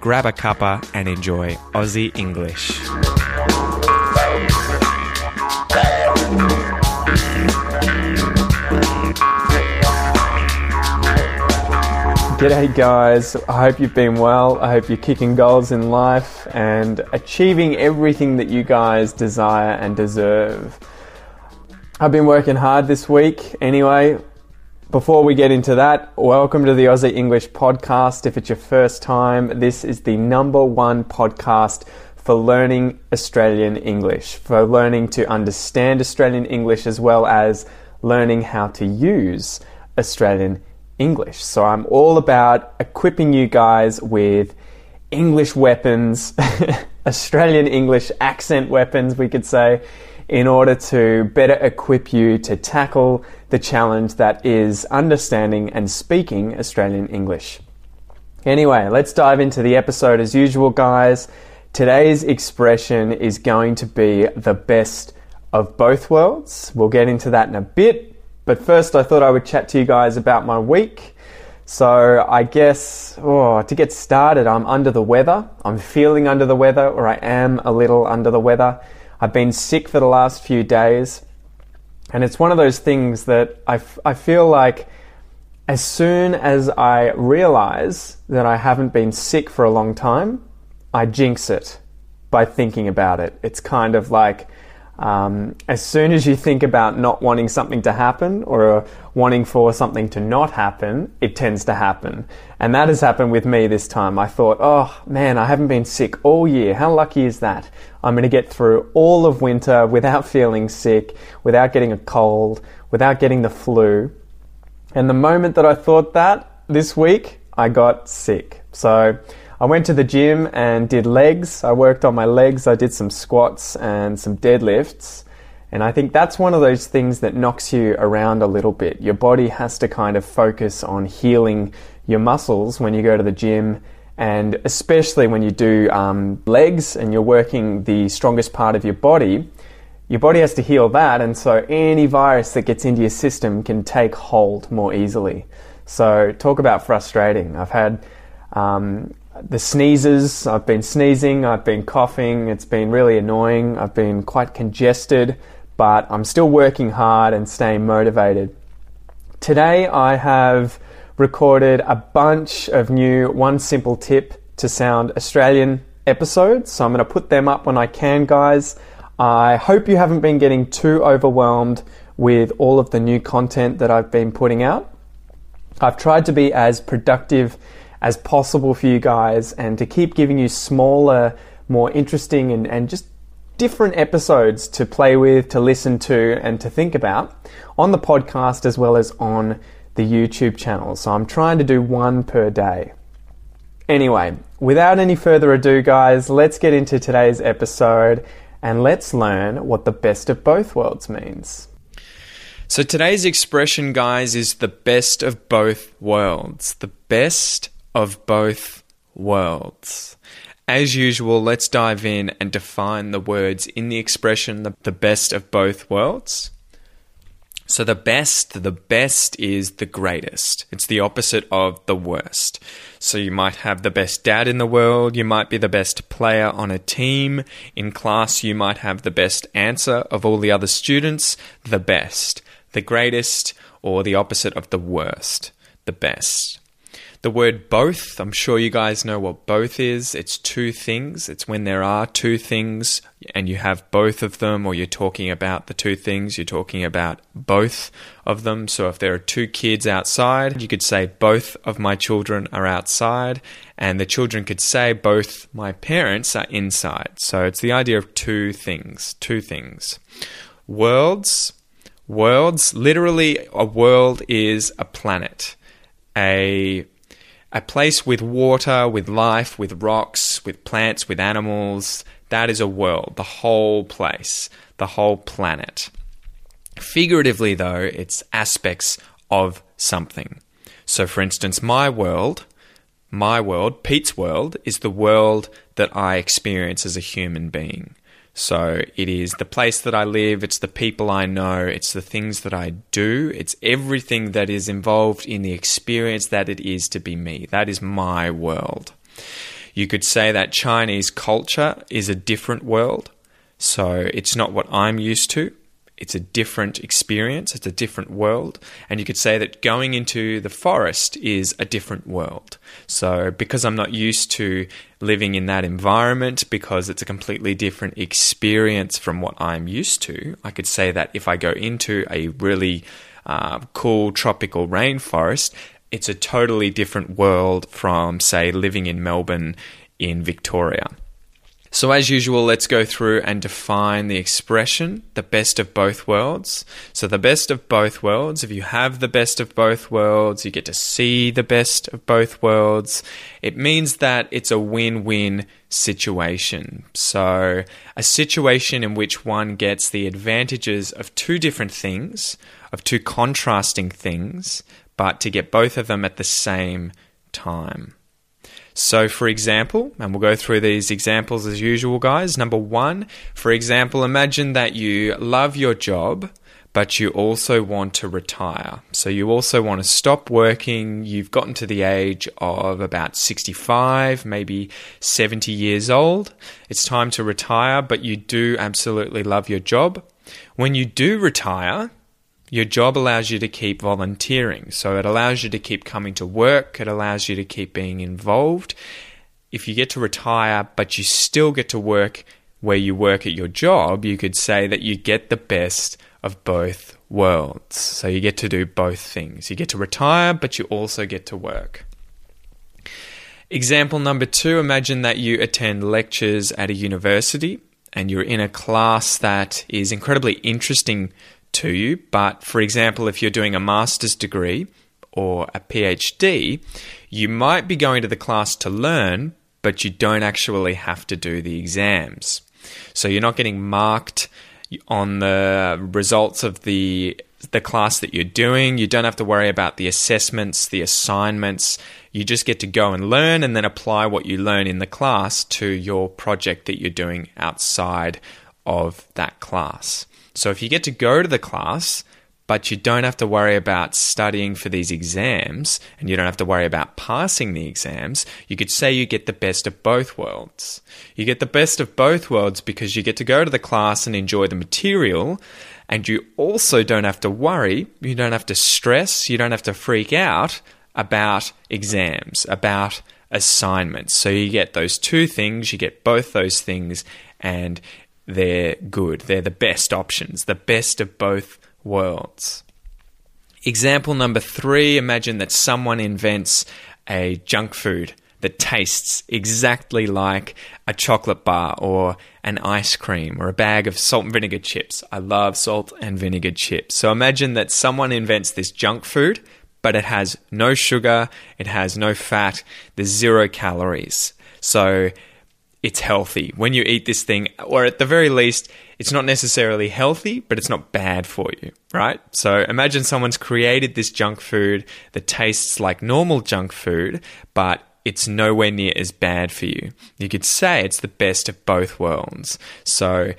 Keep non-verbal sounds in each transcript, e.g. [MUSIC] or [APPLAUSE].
grab a cuppa, and enjoy Aussie English. G'day, guys. I hope you've been well. I hope you're kicking goals in life and achieving everything that you guys desire and deserve. I've been working hard this week. Anyway, before we get into that, welcome to the Aussie English podcast. If it's your first time, this is the number one podcast for learning Australian English, for learning to understand Australian English as well as learning how to use Australian English. So I'm all about equipping you guys with English weapons, [LAUGHS] Australian English accent weapons, we could say, in order to better equip you to tackle the challenge that is understanding and speaking Australian English. Anyway, let's dive into the episode as usual, guys. Today's expression is going to be the best of both worlds. We'll get into that in a bit. But first, I thought I would chat to you guys about my week. So, I guess oh, to get started, I'm under the weather. I'm feeling under the weather, or I am a little under the weather. I've been sick for the last few days. And it's one of those things that I, I feel like as soon as I realize that I haven't been sick for a long time, I jinx it by thinking about it. It's kind of like um, as soon as you think about not wanting something to happen or wanting for something to not happen, it tends to happen. And that has happened with me this time. I thought, oh man, I haven't been sick all year. How lucky is that? I'm going to get through all of winter without feeling sick, without getting a cold, without getting the flu. And the moment that I thought that this week, I got sick. So I went to the gym and did legs. I worked on my legs. I did some squats and some deadlifts. And I think that's one of those things that knocks you around a little bit. Your body has to kind of focus on healing your muscles when you go to the gym, and especially when you do um, legs and you're working the strongest part of your body. Your body has to heal that, and so any virus that gets into your system can take hold more easily. So, talk about frustrating. I've had um, the sneezes, I've been sneezing, I've been coughing, it's been really annoying, I've been quite congested, but I'm still working hard and staying motivated. Today I have recorded a bunch of new One Simple Tip to Sound Australian episodes, so I'm going to put them up when I can, guys. I hope you haven't been getting too overwhelmed with all of the new content that I've been putting out. I've tried to be as productive as possible for you guys and to keep giving you smaller, more interesting, and, and just different episodes to play with, to listen to, and to think about on the podcast as well as on the YouTube channel. So I'm trying to do one per day. Anyway, without any further ado, guys, let's get into today's episode and let's learn what the best of both worlds means. So today's expression, guys, is the best of both worlds. The best of both worlds. As usual, let's dive in and define the words in the expression the, the best of both worlds. So, the best, the best is the greatest. It's the opposite of the worst. So, you might have the best dad in the world, you might be the best player on a team. In class, you might have the best answer of all the other students, the best. The greatest, or the opposite of the worst, the best. The word both, I'm sure you guys know what both is. It's two things. It's when there are two things and you have both of them, or you're talking about the two things, you're talking about both of them. So if there are two kids outside, you could say both of my children are outside, and the children could say both my parents are inside. So it's the idea of two things, two things. Worlds, worlds, literally, a world is a planet. A a place with water, with life, with rocks, with plants, with animals, That is a world, the whole place, the whole planet. Figuratively, though, it's aspects of something. So, for instance, my world, my world, Pete's world, is the world that I experience as a human being. So it is the place that I live, it's the people I know, it's the things that I do, it's everything that is involved in the experience that it is to be me. That is my world. You could say that Chinese culture is a different world. So it's not what I'm used to it's a different experience, it's a different world. And you could say that going into the forest is a different world. So, because I'm not used to living in that environment, because it's a completely different experience from what I'm used to, I could say that if I go into a really uh, cool tropical rainforest, it's a totally different world from, say, living in Melbourne in Victoria. So, as usual, let's go through and define the expression the best of both worlds. So, the best of both worlds, if you have the best of both worlds, you get to see the best of both worlds. It means that it's a win win situation. So, a situation in which one gets the advantages of two different things, of two contrasting things, but to get both of them at the same time. So, for example, and we'll go through these examples as usual, guys. Number one, for example, imagine that you love your job, but you also want to retire. So, you also want to stop working. You've gotten to the age of about 65, maybe 70 years old. It's time to retire, but you do absolutely love your job. When you do retire, your job allows you to keep volunteering. So it allows you to keep coming to work, it allows you to keep being involved. If you get to retire, but you still get to work where you work at your job, you could say that you get the best of both worlds. So you get to do both things. You get to retire, but you also get to work. Example number two imagine that you attend lectures at a university and you're in a class that is incredibly interesting to you. But for example, if you're doing a master's degree or a PhD, you might be going to the class to learn, but you don't actually have to do the exams. So you're not getting marked on the results of the the class that you're doing. You don't have to worry about the assessments, the assignments. You just get to go and learn and then apply what you learn in the class to your project that you're doing outside of that class. So if you get to go to the class, but you don't have to worry about studying for these exams and you don't have to worry about passing the exams, you could say you get the best of both worlds. You get the best of both worlds because you get to go to the class and enjoy the material, and you also don't have to worry, you don't have to stress, you don't have to freak out about exams, about assignments. So you get those two things, you get both those things, and they're good. They're the best options, the best of both worlds. Example number three imagine that someone invents a junk food that tastes exactly like a chocolate bar or an ice cream or a bag of salt and vinegar chips. I love salt and vinegar chips. So imagine that someone invents this junk food, but it has no sugar, it has no fat, there's zero calories. So it's healthy. When you eat this thing, or at the very least, it's not necessarily healthy, but it's not bad for you, right? So imagine someone's created this junk food that tastes like normal junk food, but it's nowhere near as bad for you. You could say it's the best of both worlds. So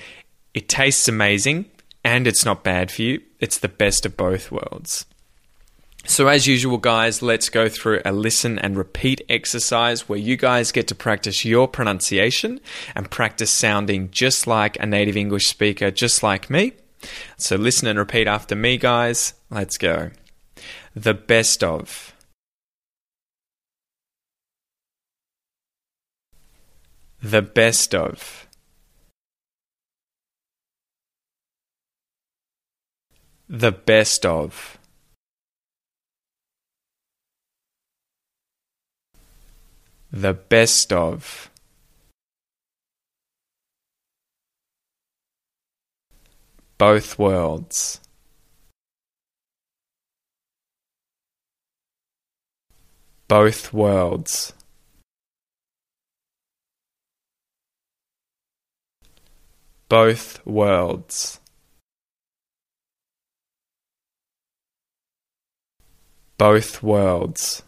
it tastes amazing and it's not bad for you. It's the best of both worlds. So, as usual, guys, let's go through a listen and repeat exercise where you guys get to practice your pronunciation and practice sounding just like a native English speaker, just like me. So, listen and repeat after me, guys. Let's go. The best of. The best of. The best of. The best of. Both worlds. Both worlds. both worlds. Both worlds.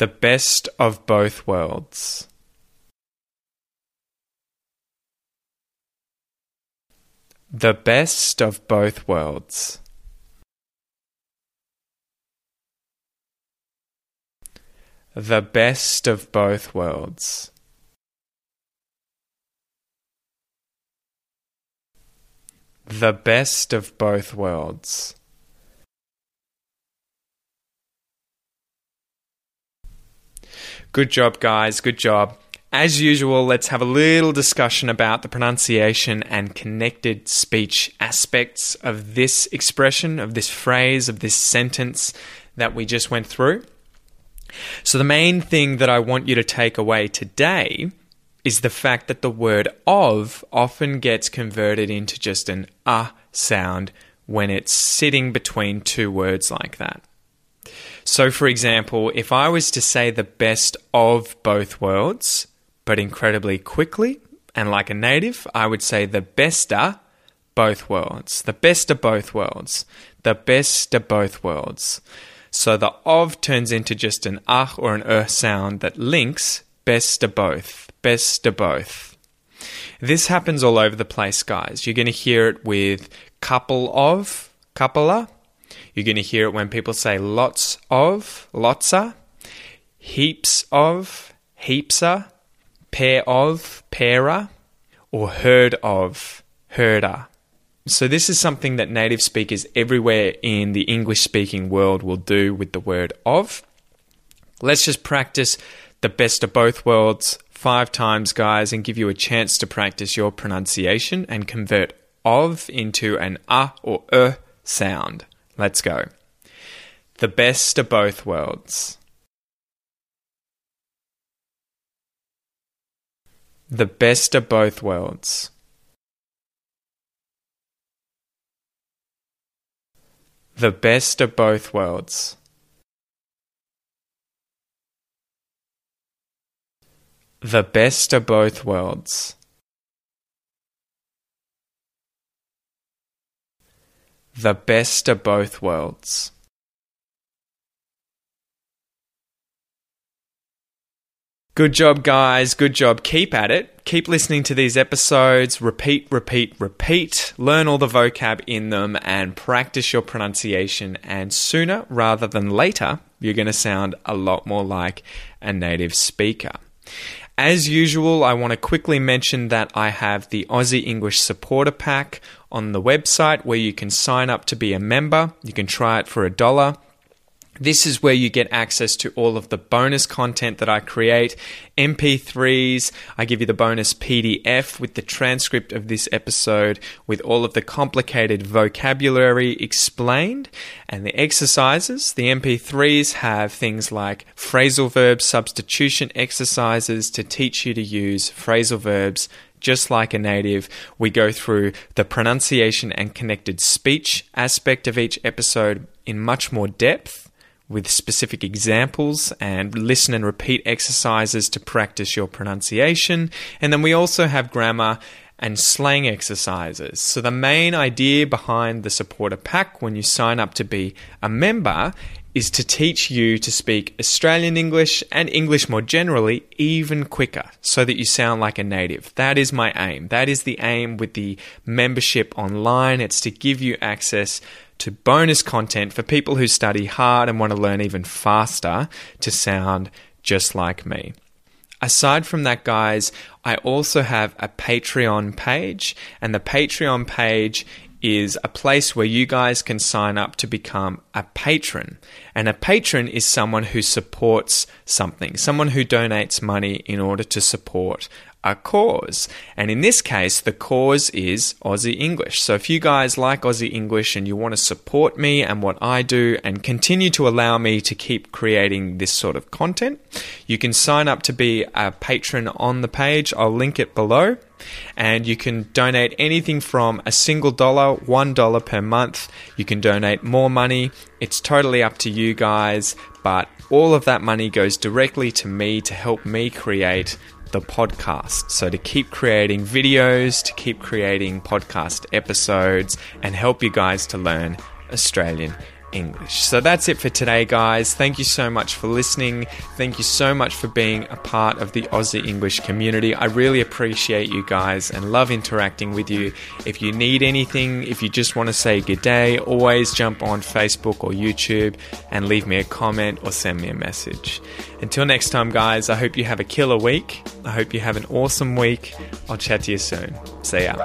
The best of both worlds. The best of both worlds. The best of both worlds. The best of both worlds. Good job, guys. Good job. As usual, let's have a little discussion about the pronunciation and connected speech aspects of this expression, of this phrase, of this sentence that we just went through. So, the main thing that I want you to take away today is the fact that the word of often gets converted into just an ah sound when it's sitting between two words like that. So, for example, if I was to say the best of both worlds, but incredibly quickly and like a native, I would say the best of both worlds. The best of both worlds. The best of both worlds. So the of turns into just an ah or an er sound that links best of both. Best of both. This happens all over the place, guys. You're going to hear it with couple of, couple You're going to hear it when people say lots of, lotsa, heaps of, heapsa, pair of, pairer, or heard of, herder. So, this is something that native speakers everywhere in the English speaking world will do with the word of. Let's just practice the best of both worlds five times, guys, and give you a chance to practice your pronunciation and convert of into an a or e sound. Let's go. The best of both worlds. The best of both worlds. The best of both worlds. The best of both worlds. The best of both worlds. Good job, guys. Good job. Keep at it. Keep listening to these episodes. Repeat, repeat, repeat. Learn all the vocab in them and practice your pronunciation. And sooner rather than later, you're going to sound a lot more like a native speaker. As usual, I want to quickly mention that I have the Aussie English Supporter Pack on the website where you can sign up to be a member. You can try it for a dollar. This is where you get access to all of the bonus content that I create MP3s. I give you the bonus PDF with the transcript of this episode, with all of the complicated vocabulary explained, and the exercises. The MP3s have things like phrasal verb substitution exercises to teach you to use phrasal verbs just like a native, we go through the pronunciation and connected speech aspect of each episode in much more depth with specific examples and listen and repeat exercises to practice your pronunciation. And then we also have grammar and slang exercises. So, the main idea behind the supporter pack when you sign up to be a member is to teach you to speak Australian English and English more generally even quicker so that you sound like a native. That is my aim. That is the aim with the membership online. It's to give you access to bonus content for people who study hard and want to learn even faster to sound just like me. Aside from that, guys, I also have a Patreon page, and the Patreon page is a place where you guys can sign up to become a patron. And a patron is someone who supports something, someone who donates money in order to support a cause. And in this case, the cause is Aussie English. So if you guys like Aussie English and you want to support me and what I do and continue to allow me to keep creating this sort of content, you can sign up to be a patron on the page. I'll link it below. And you can donate anything from a single dollar, one dollar per month. You can donate more money. It's totally up to you guys, but all of that money goes directly to me to help me create the podcast. So, to keep creating videos, to keep creating podcast episodes, and help you guys to learn Australian English. So that's it for today, guys. Thank you so much for listening. Thank you so much for being a part of the Aussie English community. I really appreciate you guys and love interacting with you. If you need anything, if you just want to say good day, always jump on Facebook or YouTube and leave me a comment or send me a message. Until next time, guys, I hope you have a killer week. I hope you have an awesome week. I'll chat to you soon. See ya.